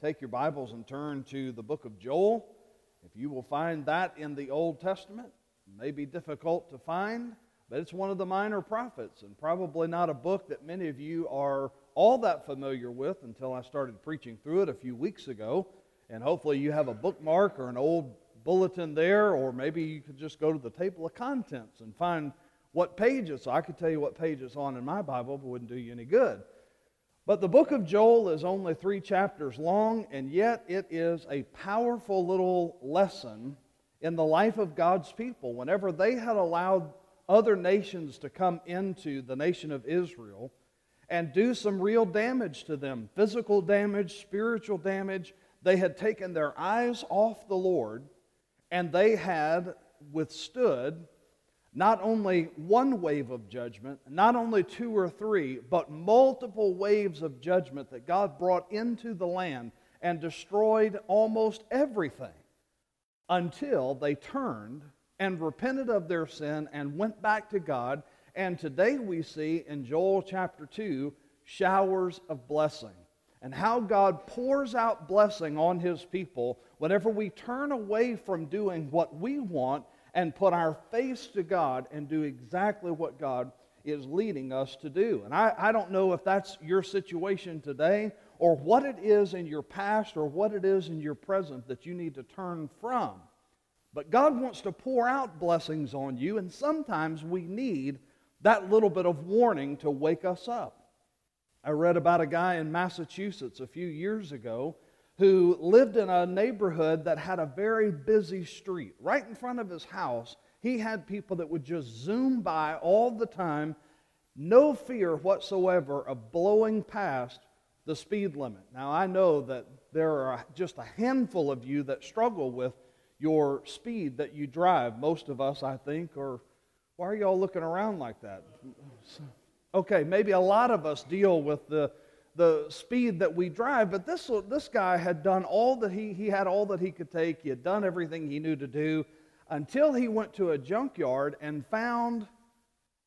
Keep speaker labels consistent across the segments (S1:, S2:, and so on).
S1: take your Bibles and turn to the book of Joel. If you will find that in the Old Testament, it may be difficult to find, but it's one of the minor prophets and probably not a book that many of you are all that familiar with until I started preaching through it a few weeks ago. And hopefully you have a bookmark or an old bulletin there, or maybe you could just go to the table of contents and find what page it's. I could tell you what page it's on in my Bible, but wouldn't do you any good. But the book of Joel is only three chapters long, and yet it is a powerful little lesson in the life of God's people. Whenever they had allowed other nations to come into the nation of Israel and do some real damage to them physical damage, spiritual damage they had taken their eyes off the Lord and they had withstood not only one wave of judgment, not only two or three, but multiple waves of judgment that God brought into the land and destroyed almost everything until they turned and repented of their sin and went back to God. And today we see in Joel chapter 2 showers of blessing and how God pours out blessing on his people whenever we turn away from doing what we want and put our face to God and do exactly what God is leading us to do. And I, I don't know if that's your situation today or what it is in your past or what it is in your present that you need to turn from. But God wants to pour out blessings on you, and sometimes we need that little bit of warning to wake us up. I read about a guy in Massachusetts a few years ago who lived in a neighborhood that had a very busy street. Right in front of his house, he had people that would just zoom by all the time, no fear whatsoever of blowing past the speed limit. Now, I know that there are just a handful of you that struggle with your speed that you drive. Most of us, I think, are, why are y'all looking around like that? Okay, maybe a lot of us deal with the the speed that we drive. But this, this guy had done all that he, he had all that he could take. He had done everything he knew to do until he went to a junkyard and found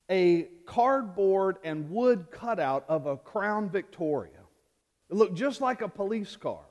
S1: a cardboard and wood cutout of a Crown Victoria. It looked just like a police car.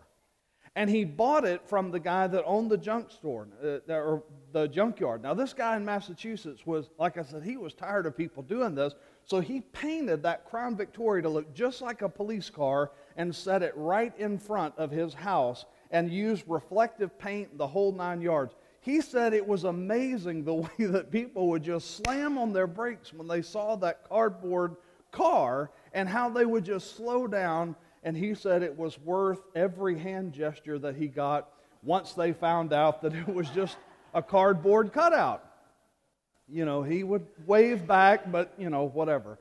S1: And he bought it from the guy that owned the junk store, uh, or the junkyard. Now, this guy in Massachusetts was, like I said, he was tired of people doing this. So he painted that Crown Victoria to look just like a police car and set it right in front of his house and used reflective paint the whole nine yards. He said it was amazing the way that people would just slam on their brakes when they saw that cardboard car and how they would just slow down. And he said it was worth every hand gesture that he got once they found out that it was just a cardboard cutout you know, he would wave back, but, you know, whatever.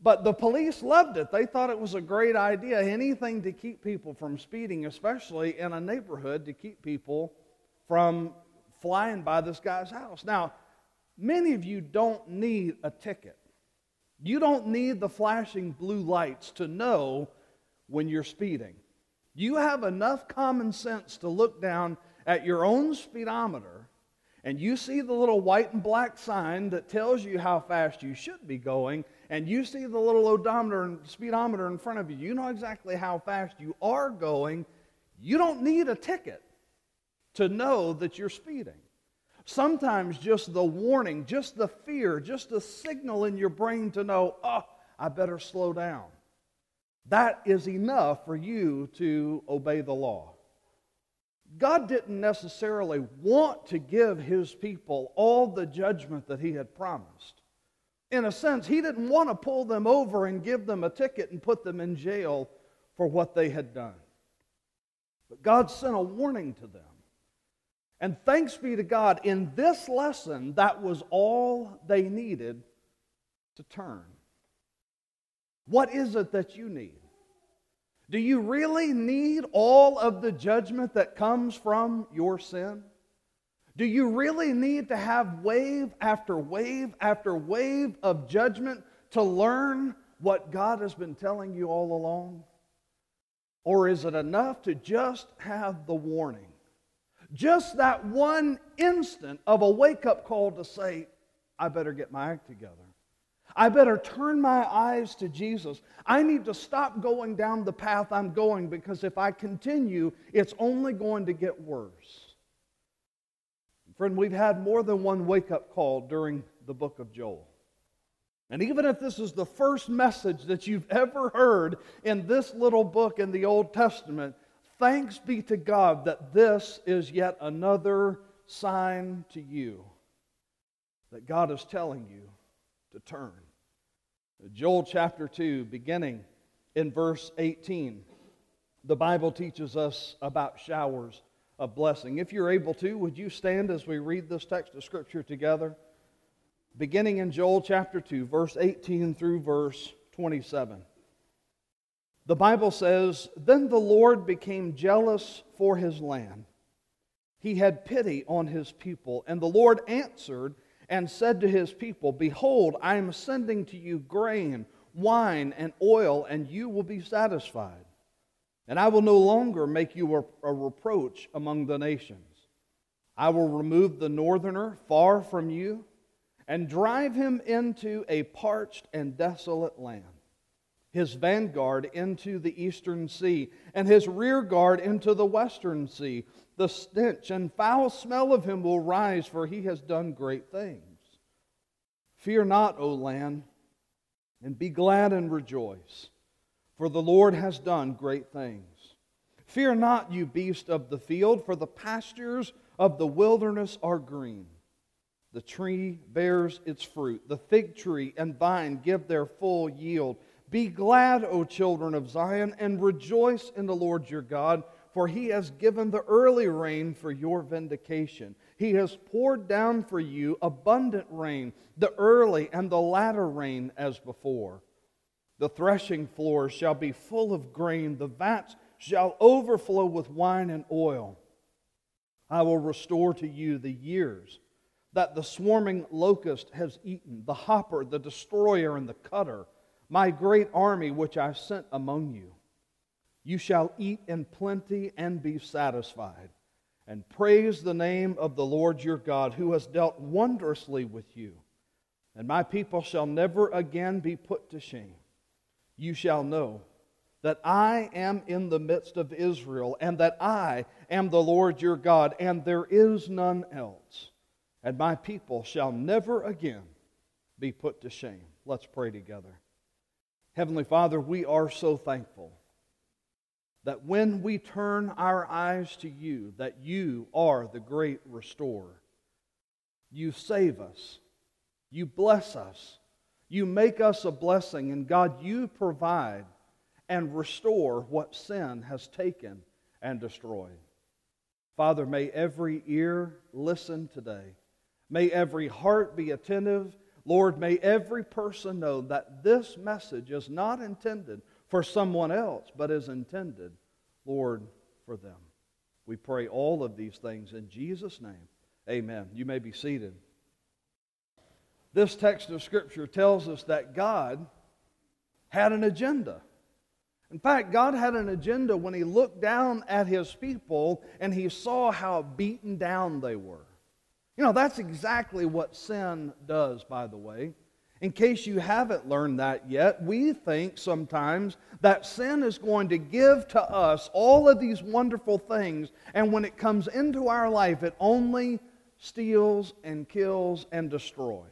S1: But the police loved it. They thought it was a great idea. Anything to keep people from speeding, especially in a neighborhood, to keep people from flying by this guy's house. Now, many of you don't need a ticket. You don't need the flashing blue lights to know when you're speeding. You have enough common sense to look down at your own speedometer and you see the little white and black sign that tells you how fast you should be going, and you see the little odometer and speedometer in front of you, you know exactly how fast you are going. You don't need a ticket to know that you're speeding. Sometimes just the warning, just the fear, just the signal in your brain to know, oh, I better slow down. That is enough for you to obey the law. God didn't necessarily want to give his people all the judgment that he had promised. In a sense, he didn't want to pull them over and give them a ticket and put them in jail for what they had done. But God sent a warning to them. And thanks be to God, in this lesson, that was all they needed to turn. What is it that you need? Do you really need all of the judgment that comes from your sin? Do you really need to have wave after wave after wave of judgment to learn what God has been telling you all along? Or is it enough to just have the warning? Just that one instant of a wake up call to say, I better get my act together. I better turn my eyes to Jesus. I need to stop going down the path I'm going because if I continue, it's only going to get worse. Friend, we've had more than one wake up call during the book of Joel. And even if this is the first message that you've ever heard in this little book in the Old Testament, thanks be to God that this is yet another sign to you that God is telling you to turn. Joel chapter 2, beginning in verse 18, the Bible teaches us about showers of blessing. If you're able to, would you stand as we read this text of Scripture together? Beginning in Joel chapter 2, verse 18 through verse 27. The Bible says, Then the Lord became jealous for his land. He had pity on his people, and the Lord answered and said to his people, Behold, I am sending to you grain, wine, and oil, and you will be satisfied. And I will no longer make you a, a, reproach among the nations. I will remove the northerner far from you and drive him into a parched and desolate land, his vanguard into the eastern sea, and his rear guard into the western sea. The stench and foul smell of him will rise, for he has done great things. Fear not, O land, and be glad and rejoice for the Lord has done great things. Fear not, you beast of the field, for the pastures of the wilderness are green. The tree bears its fruit, the fig tree and vine give their full yield. Be glad, O children of Zion, and rejoice in the Lord your God, for he has given the early rain for your vindication. He has poured down for you abundant rain, the early and the latter rain as before. The threshing floors shall be full of grain, the vats shall overflow with wine and oil. I will restore to you the years that the swarming locust has eaten, the hopper, the destroyer, and the cutter, my great army which I sent among you. You shall eat in plenty and be satisfied, and praise the name of the Lord your God, who has dealt wondrously with you. And my people shall never again be put to shame you shall know that I am in the midst of Israel, and that I am the Lord your God, and there is none else. And my people shall never again be put to shame. Let's pray together. Heavenly Father, we are so thankful that when we turn our eyes to you, that you are the great restorer. You save us. You bless us. You make us a blessing, and God, you provide and restore what sin has taken and destroyed. Father, may every ear listen today. May every heart be attentive. Lord, may every person know that this message is not intended for someone else, but is intended, Lord, for them. We pray all of these things in Jesus' name. Amen. You may be seated this text of Scripture tells us that God had an agenda. In fact, God had an agenda when He looked down at His people and He saw how beaten down they were. You know, that's exactly what sin does, by the way. In case you haven't learned that yet, we think sometimes that sin is going to give to us all of these wonderful things, and when it comes into our life, it only steals and kills and destroys.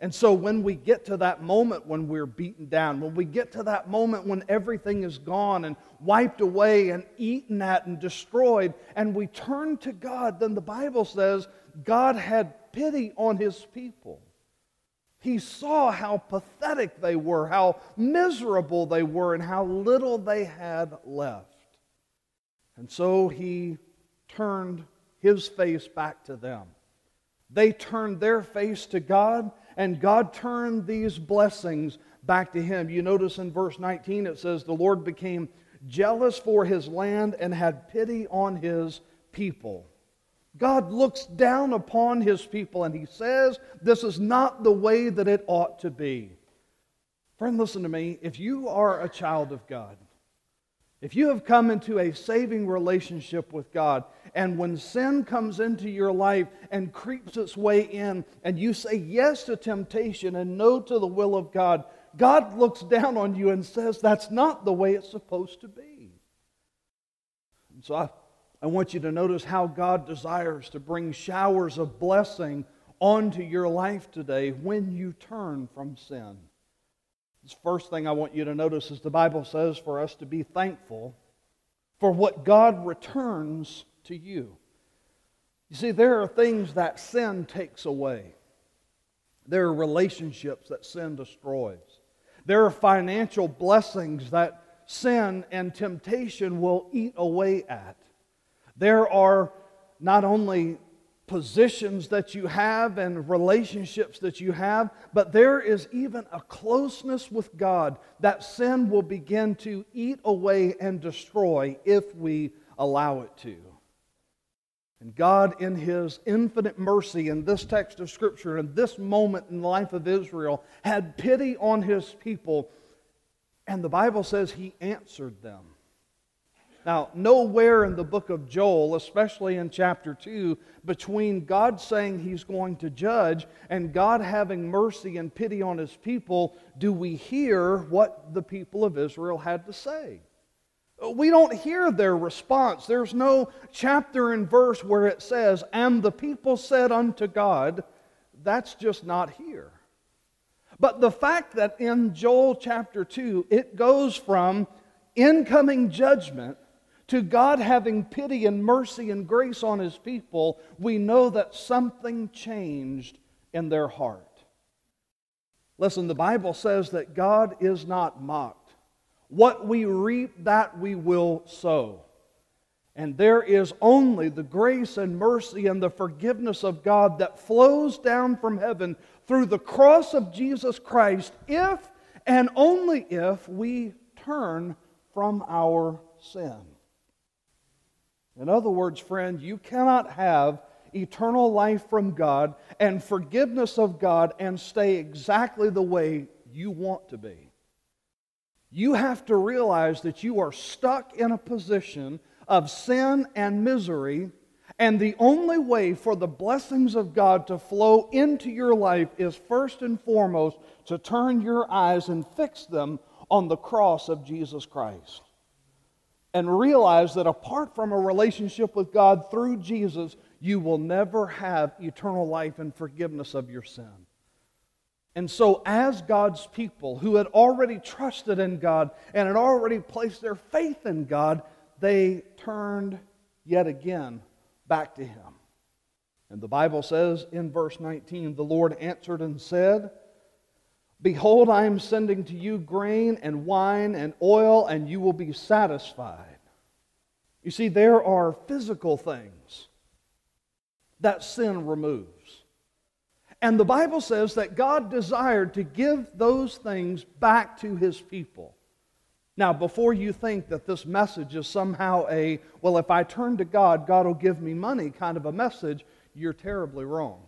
S1: And so when we get to that moment when we're beaten down, when we get to that moment when everything is gone and wiped away and eaten at and destroyed, and we turn to God, then the Bible says God had pity on his people. He saw how pathetic they were, how miserable they were, and how little they had left. And so he turned his face back to them. They turned their face to God and God turned these blessings back to him. You notice in verse 19 it says, The Lord became jealous for his land and had pity on his people. God looks down upon his people and he says, This is not the way that it ought to be. Friend, listen to me. If you are a child of God, If you have come into a saving relationship with God, and when sin comes into your life and creeps its way in, and you say yes to temptation and no to the will of God, God looks down on you and says, That's not the way it's supposed to be. And so I, I want you to notice how God desires to bring showers of blessing onto your life today when you turn from sin. The first thing I want you to notice is the Bible says for us to be thankful for what God returns to you. You see, there are things that sin takes away. There are relationships that sin destroys. There are financial blessings that sin and temptation will eat away at. There are not only positions that you have and relationships that you have, but there is even a closeness with God that sin will begin to eat away and destroy if we allow it to. And God, in His infinite mercy in this text of Scripture, in this moment in the life of Israel, had pity on His people. And the Bible says He answered them. Now, nowhere in the book of Joel, especially in chapter 2, between God saying he's going to judge and God having mercy and pity on his people, do we hear what the people of Israel had to say. We don't hear their response. There's no chapter and verse where it says, And the people said unto God, that's just not here. But the fact that in Joel chapter 2, it goes from incoming judgment to God having pity and mercy and grace on his people, we know that something changed in their heart. Listen, the Bible says that God is not mocked. What we reap, that we will sow. And there is only the grace and mercy and the forgiveness of God that flows down from heaven through the cross of Jesus Christ if and only if we turn from our sin. In other words, friend, you cannot have eternal life from God and forgiveness of God and stay exactly the way you want to be. You have to realize that you are stuck in a position of sin and misery, and the only way for the blessings of God to flow into your life is first and foremost to turn your eyes and fix them on the cross of Jesus Christ and realize that apart from a relationship with God through Jesus, you will never have eternal life and forgiveness of your sin. And so, as God's people who had already trusted in God and had already placed their faith in God, they turned yet again back to Him. And the Bible says in verse 19, the Lord answered and said, Behold, I am sending to you grain and wine and oil, and you will be satisfied. You see, there are physical things that sin removes. And the Bible says that God desired to give those things back to his people. Now, before you think that this message is somehow a, well, if I turn to God, God will give me money kind of a message, you're terribly wrong.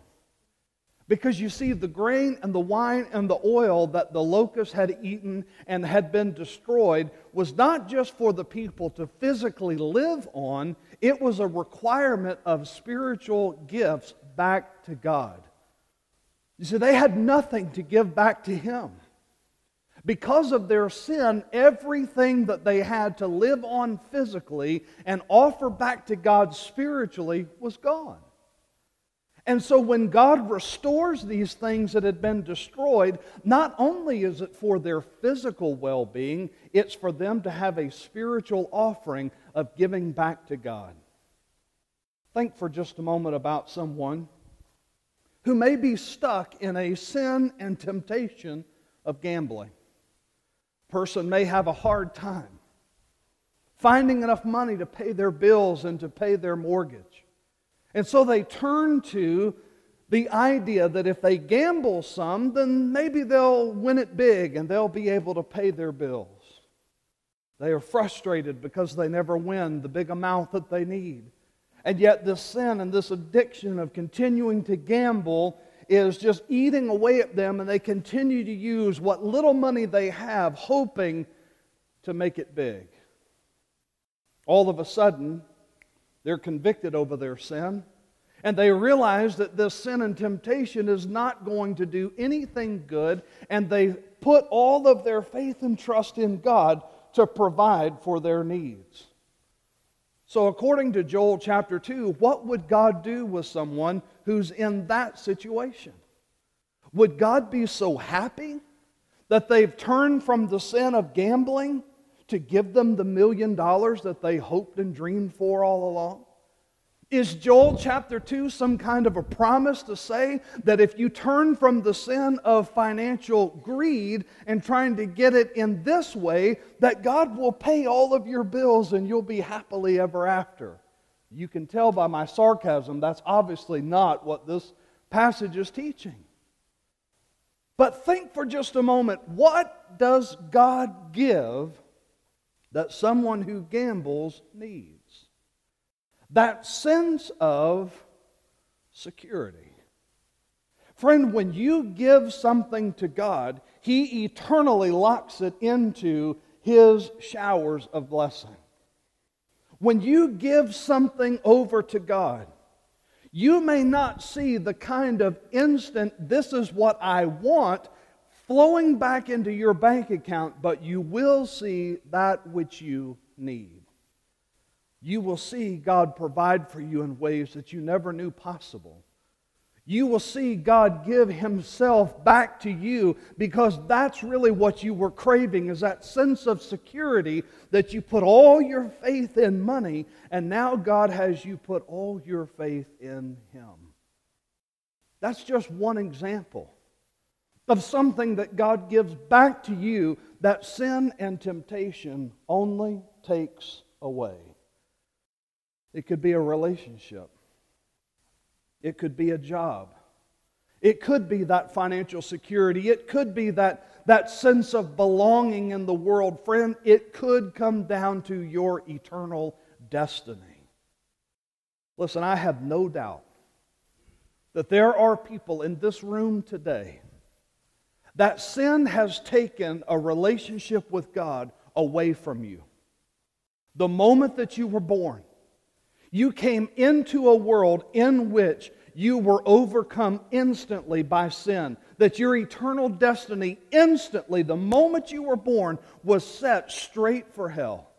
S1: Because you see, the grain and the wine and the oil that the locusts had eaten and had been destroyed was not just for the people to physically live on, it was a requirement of spiritual gifts back to God. You see, they had nothing to give back to Him. Because of their sin, everything that they had to live on physically and offer back to God spiritually was gone. And so when God restores these things that had been destroyed, not only is it for their physical well being, it's for them to have a spiritual offering of giving back to God. Think for just a moment about someone who may be stuck in a sin and temptation of gambling. Person may have a hard time finding enough money to pay their bills and to pay their mortgage. And so they turn to the idea that if they gamble some, then maybe they'll win it big and they'll be able to pay their bills. They are frustrated because they never win the big amount that they need. And yet, this sin and this addiction of continuing to gamble is just eating away at them, and they continue to use what little money they have, hoping to make it big. all of a sudden, they're convicted over their sin, and they realize that this sin and temptation is not going to do anything good, and they put all of their faith and trust in God to provide for their needs. So, according to Joel chapter 2, what would God do with someone who's in that situation? Would God be so happy that they've turned from the sin of gambling to give them the million dollars that they hoped and dreamed for all along? Is Joel chapter 2 some kind of a promise to say that if you turn from the sin of financial greed and trying to get it in this way, that God will pay all of your bills and you'll be happily ever after? You can tell by my sarcasm that's obviously not what this passage is teaching. But think for just a moment what does God give that someone who gambles needs? that sense of security. Friend, when you give something to God, He eternally locks it into His showers of blessing. When you give something over to God, you may not see the kind of instant, this is what I want, flowing back into your bank account, but you will see that which you need you will see God provide for you in ways that you never knew possible. You will see God give Himself back to you because that's really what you were craving is that sense of security that you put all your faith in money and now God has you put all your faith in Him. That's just one example of something that God gives back to you that sin and temptation only takes away. It could be a relationship. It could be a job. It could be that financial security. It could be that, that sense of belonging in the world. Friend, it could come down to your eternal destiny. Listen, I have no doubt that there are people in this room today that sin has taken a relationship with God away from you. The moment that you were born, you came into a world in which you were overcome instantly by sin. That your eternal destiny, instantly, the moment you were born, was set straight for hell.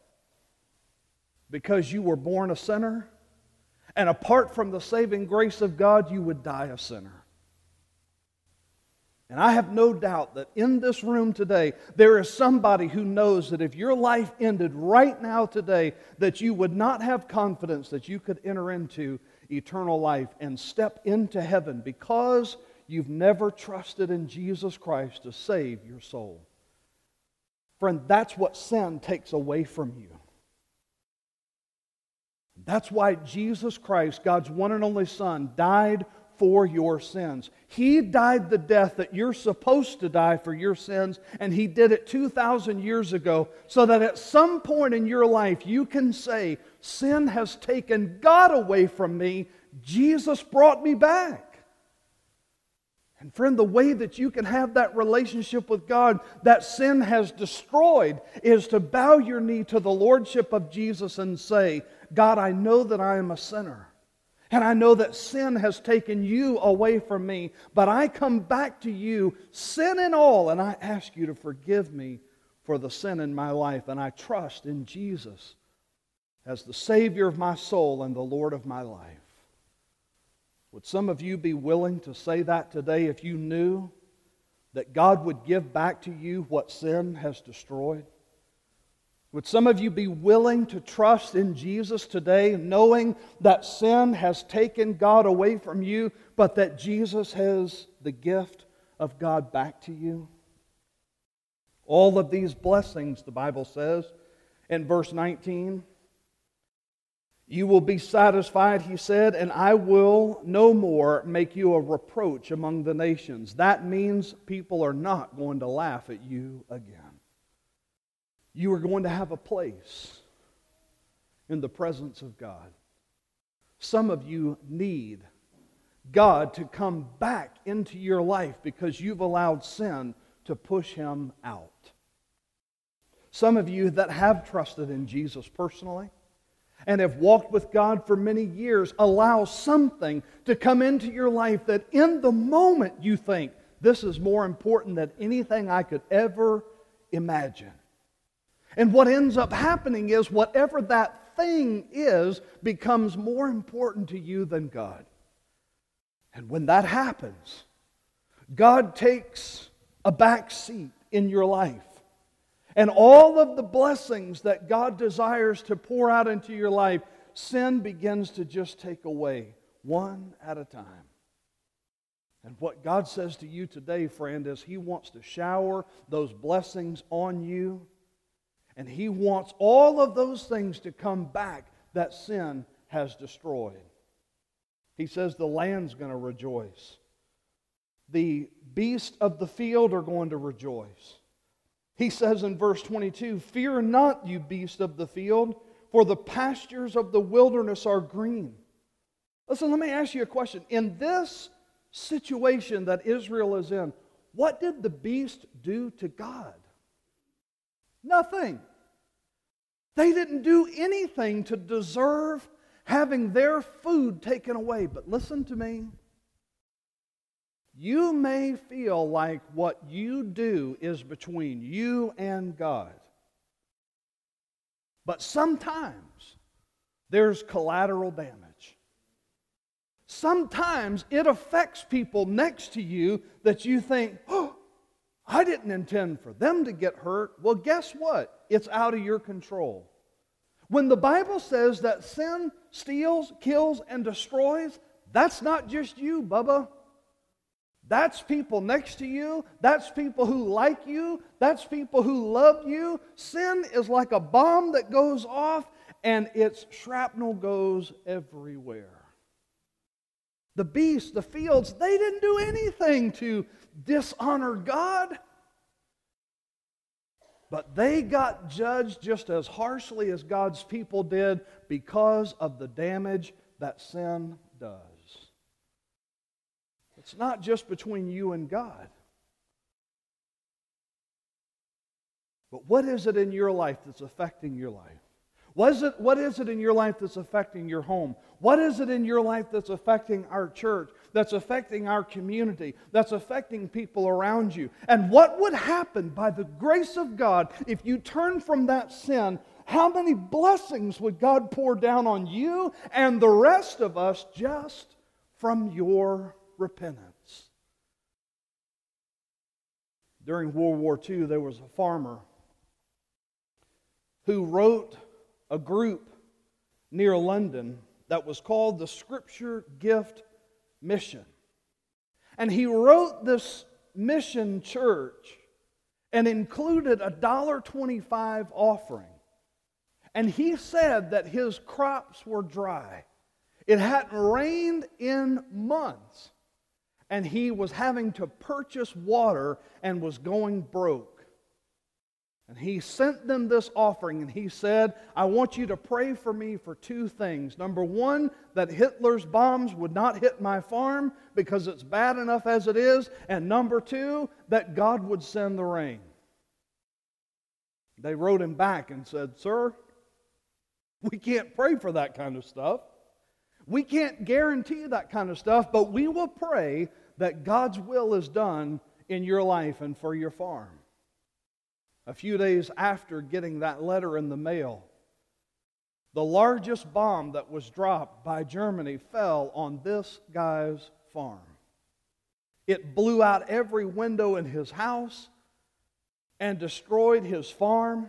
S1: Because you were born a sinner, and apart from the saving grace of God, you would die a sinner. And I have no doubt that in this room today, there is somebody who knows that if your life ended right now today, that you would not have confidence that you could enter into eternal life and step into heaven because you've never trusted in Jesus Christ to save your soul. Friend, that's what sin takes away from you. That's why Jesus Christ, God's one and only Son, died for your sins. He died the death that you're supposed to die for your sins, and He did it 2,000 years ago so that at some point in your life you can say, Sin has taken God away from me, Jesus brought me back. And friend, the way that you can have that relationship with God that sin has destroyed is to bow your knee to the Lordship of Jesus and say, God, I know that I am a sinner. And I know that sin has taken you away from me, but I come back to you, sin and all, and I ask you to forgive me for the sin in my life. And I trust in Jesus as the Savior of my soul and the Lord of my life. Would some of you be willing to say that today if you knew that God would give back to you what sin has destroyed? Would some of you be willing to trust in Jesus today, knowing that sin has taken God away from you, but that Jesus has the gift of God back to you? All of these blessings, the Bible says in verse 19. You will be satisfied, he said, and I will no more make you a reproach among the nations. That means people are not going to laugh at you again you are going to have a place in the presence of God. Some of you need God to come back into your life because you've allowed sin to push him out. Some of you that have trusted in Jesus personally, and have walked with God for many years, allow something to come into your life that in the moment you think, this is more important than anything I could ever imagine. And what ends up happening is whatever that thing is becomes more important to you than God. And when that happens, God takes a back seat in your life. And all of the blessings that God desires to pour out into your life, sin begins to just take away one at a time. And what God says to you today, friend, is He wants to shower those blessings on you. And He wants all of those things to come back that sin has destroyed. He says the land's going to rejoice. The beasts of the field are going to rejoice. He says in verse 22 Fear not, you beasts of the field, for the pastures of the wilderness are green. Listen, let me ask you a question. In this situation that Israel is in, what did the beast do to God? Nothing. They didn't do anything to deserve having their food taken away. But listen to me. You may feel like what you do is between you and God. But sometimes there's collateral damage. Sometimes it affects people next to you that you think, oh, I didn't intend for them to get hurt. Well, guess what? It's out of your control. When the Bible says that sin steals, kills, and destroys, that's not just you, Bubba. That's people next to you. That's people who like you. That's people who love you. Sin is like a bomb that goes off and its shrapnel goes everywhere. The beasts, the fields, they didn't do anything to dishonor God. But they got judged just as harshly as God's people did because of the damage that sin does. It's not just between you and God. But what is it in your life that's affecting your life? What is, it, what is it in your life that's affecting your home? What is it in your life that's affecting our church, that's affecting our community, that's affecting people around you? And what would happen by the grace of God if you turn from that sin? How many blessings would God pour down on you and the rest of us just from your repentance? During World War II, there was a farmer who wrote a group near London that was called the Scripture Gift Mission. And he wrote this mission church and included a $1.25 offering. And he said that his crops were dry. It hadn't rained in months. And he was having to purchase water and was going broke. And he sent them this offering, and he said, I want you to pray for me for two things. Number one, that Hitler's bombs would not hit my farm because it's bad enough as it is. And number two, that God would send the rain. They wrote him back and said, Sir, we can't pray for that kind of stuff. We can't guarantee that kind of stuff, but we will pray that God's will is done in your life and for your farm. A few days after getting that letter in the mail, the largest bomb that was dropped by Germany fell on this guy's farm. It blew out every window in his house and destroyed his farm.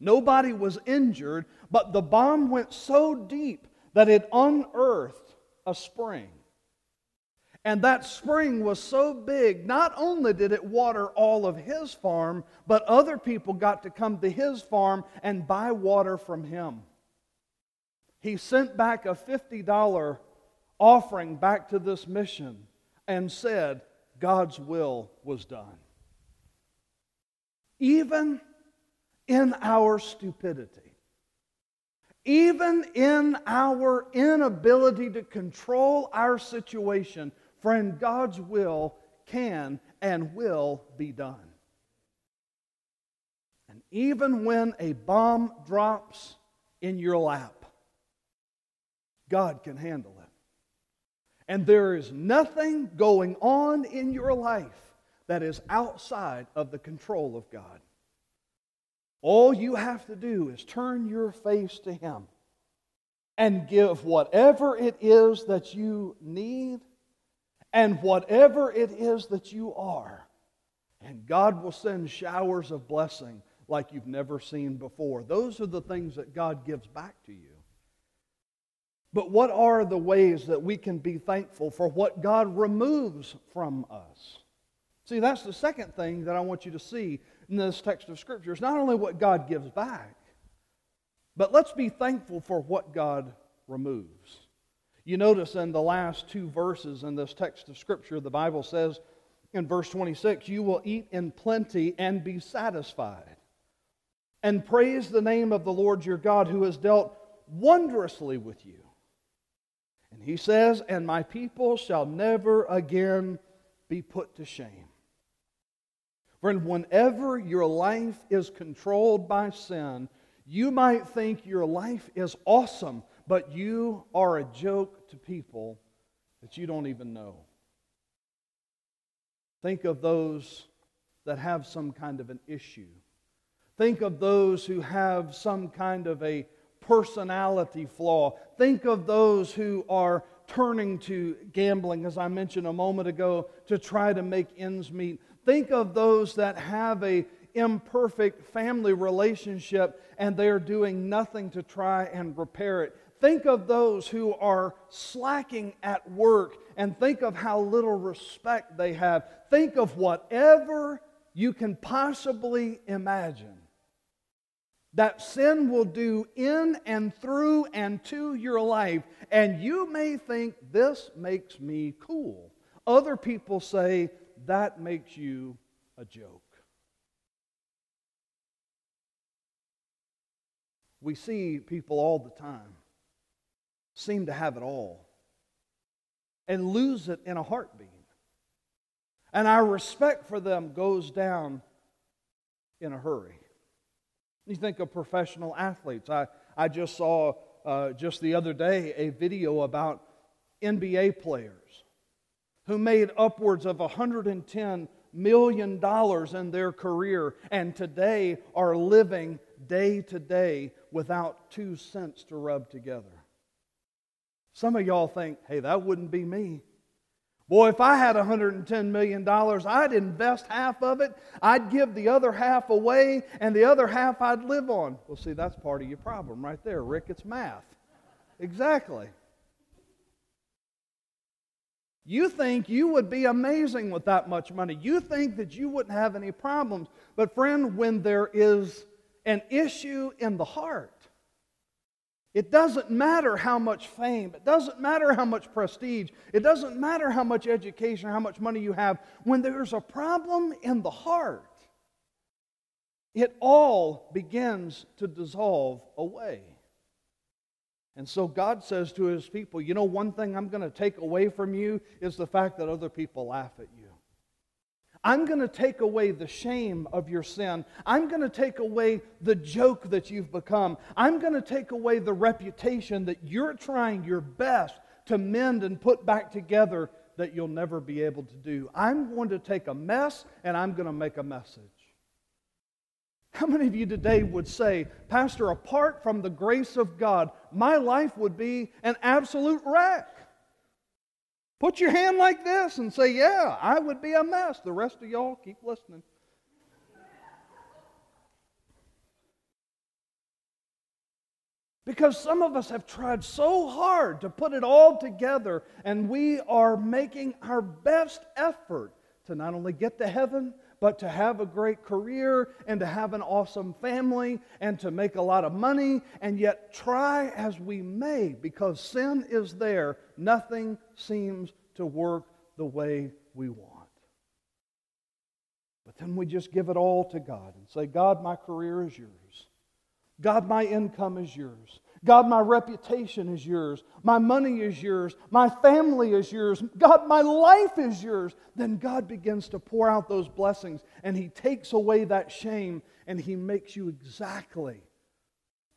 S1: Nobody was injured, but the bomb went so deep that it unearthed a spring. And that spring was so big, not only did it water all of his farm, but other people got to come to his farm and buy water from him. He sent back a $50 offering back to this mission and said, God's will was done. Even in our stupidity, even in our inability to control our situation, Friend, God's will can and will be done. And even when a bomb drops in your lap, God can handle it. And there is nothing going on in your life that is outside of the control of God. All you have to do is turn your face to Him and give whatever it is that you need and whatever it is that you are. And God will send showers of blessing like you've never seen before. Those are the things that God gives back to you. But what are the ways that we can be thankful for what God removes from us? See, that's the second thing that I want you to see in this text of Scripture. It's not only what God gives back, but let's be thankful for what God removes. You notice in the last two verses in this text of Scripture, the Bible says in verse 26, You will eat in plenty and be satisfied, and praise the name of the Lord your God who has dealt wondrously with you. And he says, And my people shall never again be put to shame. Friend, whenever your life is controlled by sin, you might think your life is awesome, but you are a joke to people that you don't even know. Think of those that have some kind of an issue. Think of those who have some kind of a personality flaw. Think of those who are turning to gambling, as I mentioned a moment ago, to try to make ends meet. Think of those that have a imperfect family relationship and they're doing nothing to try and repair it. Think of those who are slacking at work and think of how little respect they have. Think of whatever you can possibly imagine that sin will do in and through and to your life. And you may think, this makes me cool. Other people say, that makes you a joke. We see people all the time seem to have it all and lose it in a heartbeat. And our respect for them goes down in a hurry. You think of professional athletes. I, I just saw uh, just the other day a video about NBA players who made upwards of $110 million in their career and today are living day to day without two cents to rub together. Some of y'all think, hey, that wouldn't be me. Boy, if I had $110 million, I'd invest half of it, I'd give the other half away, and the other half I'd live on. Well, see, that's part of your problem right there, Rick. It's math. Exactly. You think you would be amazing with that much money. You think that you wouldn't have any problems. But, friend, when there is an issue in the heart, it doesn't matter how much fame, it doesn't matter how much prestige, it doesn't matter how much education or how much money you have. When there's a problem in the heart, it all begins to dissolve away. And so God says to his people, You know, one thing I'm going to take away from you is the fact that other people laugh at you. I'm going to take away the shame of your sin. I'm going to take away the joke that you've become. I'm going to take away the reputation that you're trying your best to mend and put back together that you'll never be able to do. I'm going to take a mess and I'm going to make a message. How many of you today would say, Pastor, apart from the grace of God, my life would be an absolute wreck? Put your hand like this and say, Yeah, I would be a mess. The rest of y'all keep listening. Because some of us have tried so hard to put it all together, and we are making our best effort to not only get to heaven, but to have a great career and to have an awesome family and to make a lot of money. And yet, try as we may, because sin is there, nothing seems to work the way we want. But then we just give it all to God and say, God, my career is yours. God, my income is yours. God, my reputation is yours. My money is yours. My family is yours. God, my life is yours. Then God begins to pour out those blessings and He takes away that shame and He makes you exactly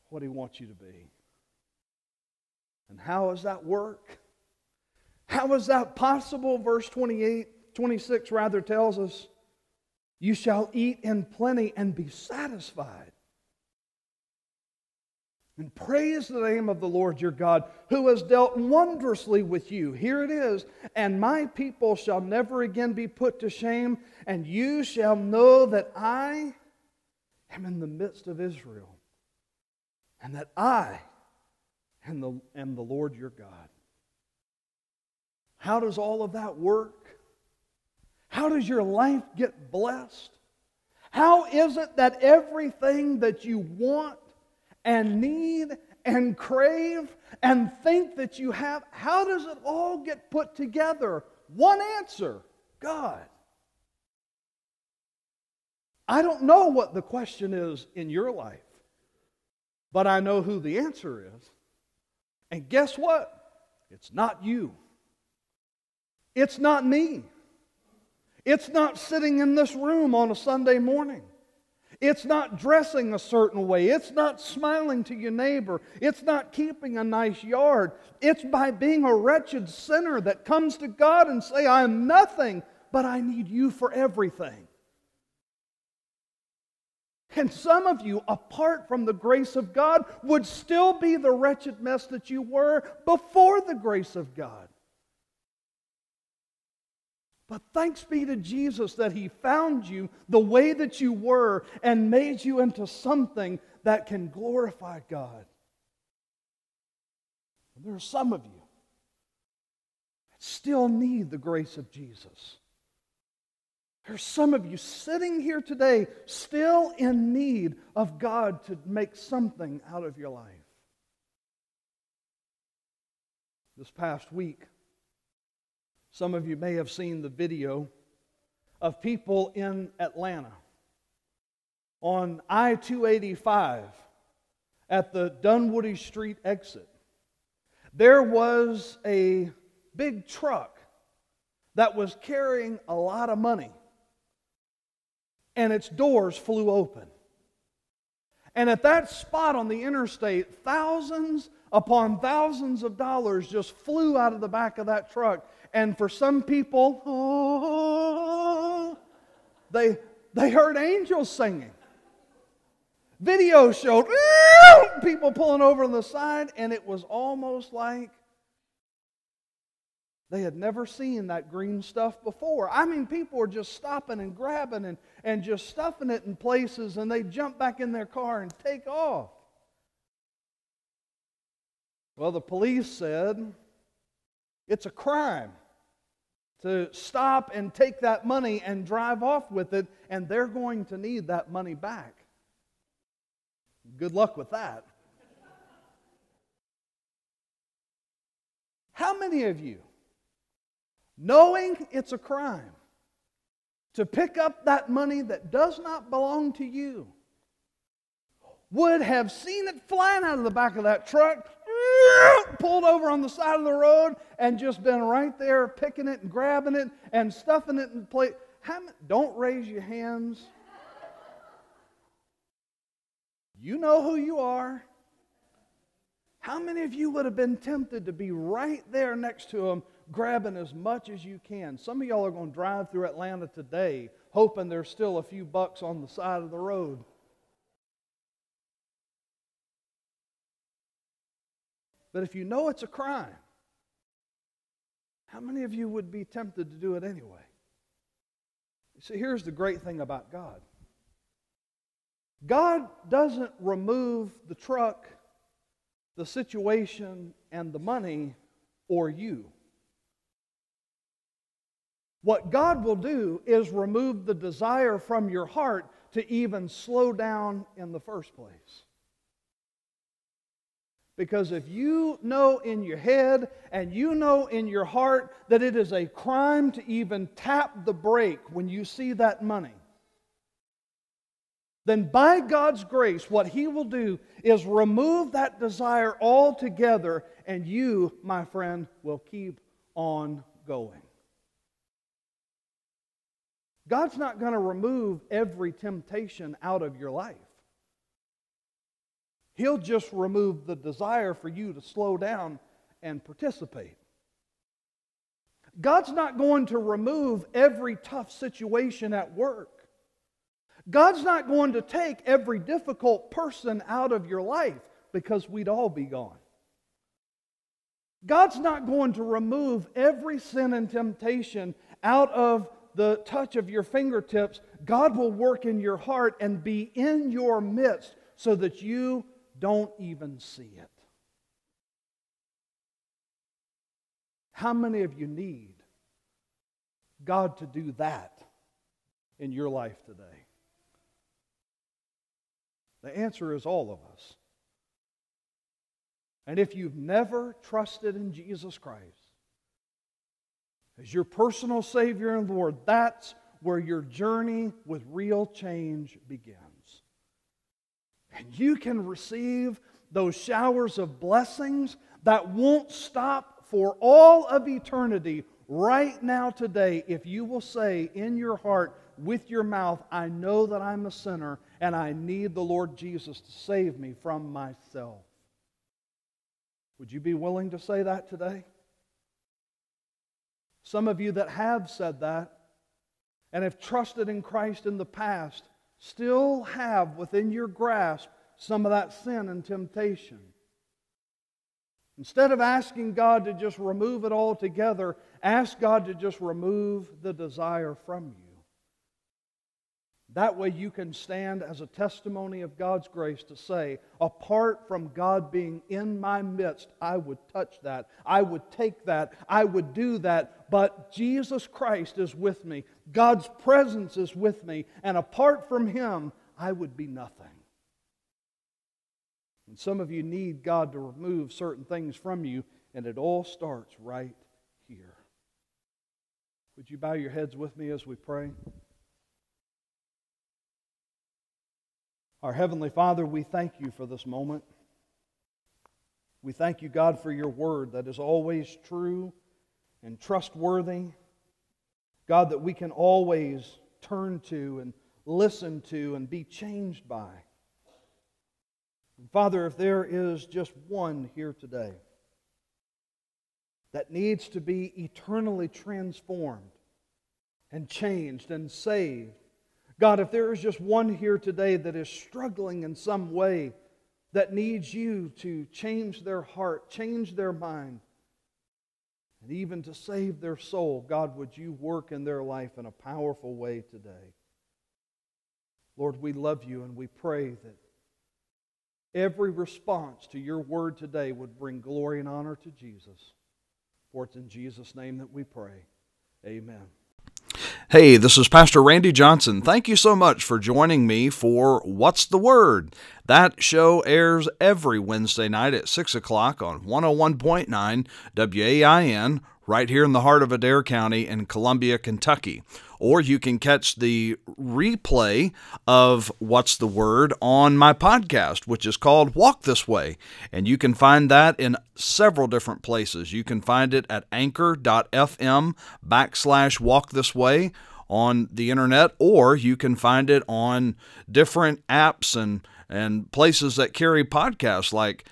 S1: what He wants you to be. And how does that work? How is that possible? Verse 28, 26 rather tells us, You shall eat in plenty and be satisfied. And praise the name of the Lord your God, who has dealt wondrously with you. Here it is. And my people shall never again be put to shame, and you shall know that I am in the midst of Israel, and that I am the, am the Lord your God. How does all of that work? How does your life get blessed? How is it that everything that you want and need and crave and think that you have, how does it all get put together? One answer God. I don't know what the question is in your life, but I know who the answer is. And guess what? It's not you. It's not me. It's not sitting in this room on a Sunday morning. It's not dressing a certain way. It's not smiling to your neighbor. It's not keeping a nice yard. It's by being a wretched sinner that comes to God and say, I am nothing, but I need you for everything. And some of you, apart from the grace of God, would still be the wretched mess that you were before the grace of God. But thanks be to Jesus that He found you the way that you were and made you into something that can glorify God. And there are some of you that still need the grace of Jesus. There's some of you sitting here today still in need of God to make something out of your life. This past week, some of you may have seen the video of people in Atlanta on I 285 at the Dunwoody Street exit. There was a big truck that was carrying a lot of money, and its doors flew open. And at that spot on the interstate, thousands upon thousands of dollars just flew out of the back of that truck and for some people, oh, they, they heard angels singing. Video showed people pulling over on the side, and it was almost like they had never seen that green stuff before. I mean, people were just stopping and grabbing and, and just stuffing it in places, and they jump back in their car and take off. Well, the police said it's a crime to stop and take that money and drive off with it, and they're going to need that money back. Good luck with that. How many of you, knowing it's a crime, to pick up that money that does not belong to you, would have seen it flying out of the back of that truck, pulled over on the side of the road and just been right there picking it and grabbing it and stuffing it in place. don't raise your hands. You know who you are. How many of you would have been tempted to be right there next to him, grabbing as much as you can? Some of y'all are going to drive through Atlanta today, hoping there's still a few bucks on the side of the road. But if you know it's a crime, how many of you would be tempted to do it anyway? See, here's the great thing about God God doesn't remove the truck, the situation, and the money or you. What God will do is remove the desire from your heart to even slow down in the first place. Because if you know in your head and you know in your heart that it is a crime to even tap the brake when you see that money, then by God's grace, what He will do is remove that desire altogether, and you, my friend, will keep on going. God's not going to remove every temptation out of your life. He'll just remove the desire for you to slow down and participate. God's not going to remove every tough situation at work. God's not going to take every difficult person out of your life because we'd all be gone. God's not going to remove every sin and temptation out of the touch of your fingertips. God will work in your heart and be in your midst so that you don't even see it. How many of you need God to do that in your life today? The answer is all of us. And if you've never trusted in Jesus Christ as your personal Savior and Lord, that's where your journey with real change begins. And you can receive those showers of blessings that won't stop for all of eternity right now, today, if you will say in your heart, with your mouth, I know that I'm a sinner and I need the Lord Jesus to save me from myself. Would you be willing to say that today? Some of you that have said that and have trusted in Christ in the past still have within your grasp some of that sin and temptation. Instead of asking God to just remove it altogether, ask God to just remove the desire from you. That way, you can stand as a testimony of God's grace to say, apart from God being in my midst, I would touch that. I would take that. I would do that. But Jesus Christ is with me. God's presence is with me. And apart from Him, I would be nothing. And some of you need God to remove certain things from you, and it all starts right here. Would you bow your heads with me as we pray? Our Heavenly Father, we thank you for this moment. We thank you, God, for your word that is always true and trustworthy. God, that we can always turn to and listen to and be changed by. Father, if there is just one here today that needs to be eternally transformed and changed and saved, God, if there is just one here today that is struggling in some way, that needs you to change their heart, change their mind, and even to save their soul, God, would you work in their life in a powerful way today? Lord, we love you and we pray that every response to your word today would bring glory and honor to Jesus. For it's in Jesus' name that we pray. Amen.
S2: Hey, this is Pastor Randy Johnson. Thank you so much for joining me for What's the Word? That show airs every Wednesday night at 6 o'clock on 101.9 WAIN right here in the heart of Adair County in Columbia, Kentucky. Or you can catch the replay of What's the Word on my podcast, which is called Walk This Way. And you can find that in several different places. You can find it at anchor.fm backslash walk this way on the internet, or you can find it on different apps and, and places that carry podcasts like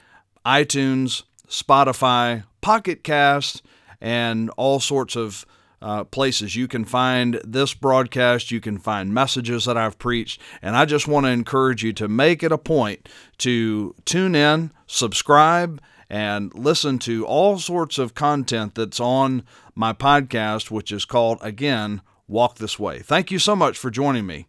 S2: iTunes, Spotify, Pocket Cast, and all sorts of uh, places. You can find this broadcast, you can find messages that I've preached, and I just want to encourage you to make it a point to tune in, subscribe, and listen to all sorts of content that's on my podcast, which is called, again, Walk This Way. Thank you so much for joining me.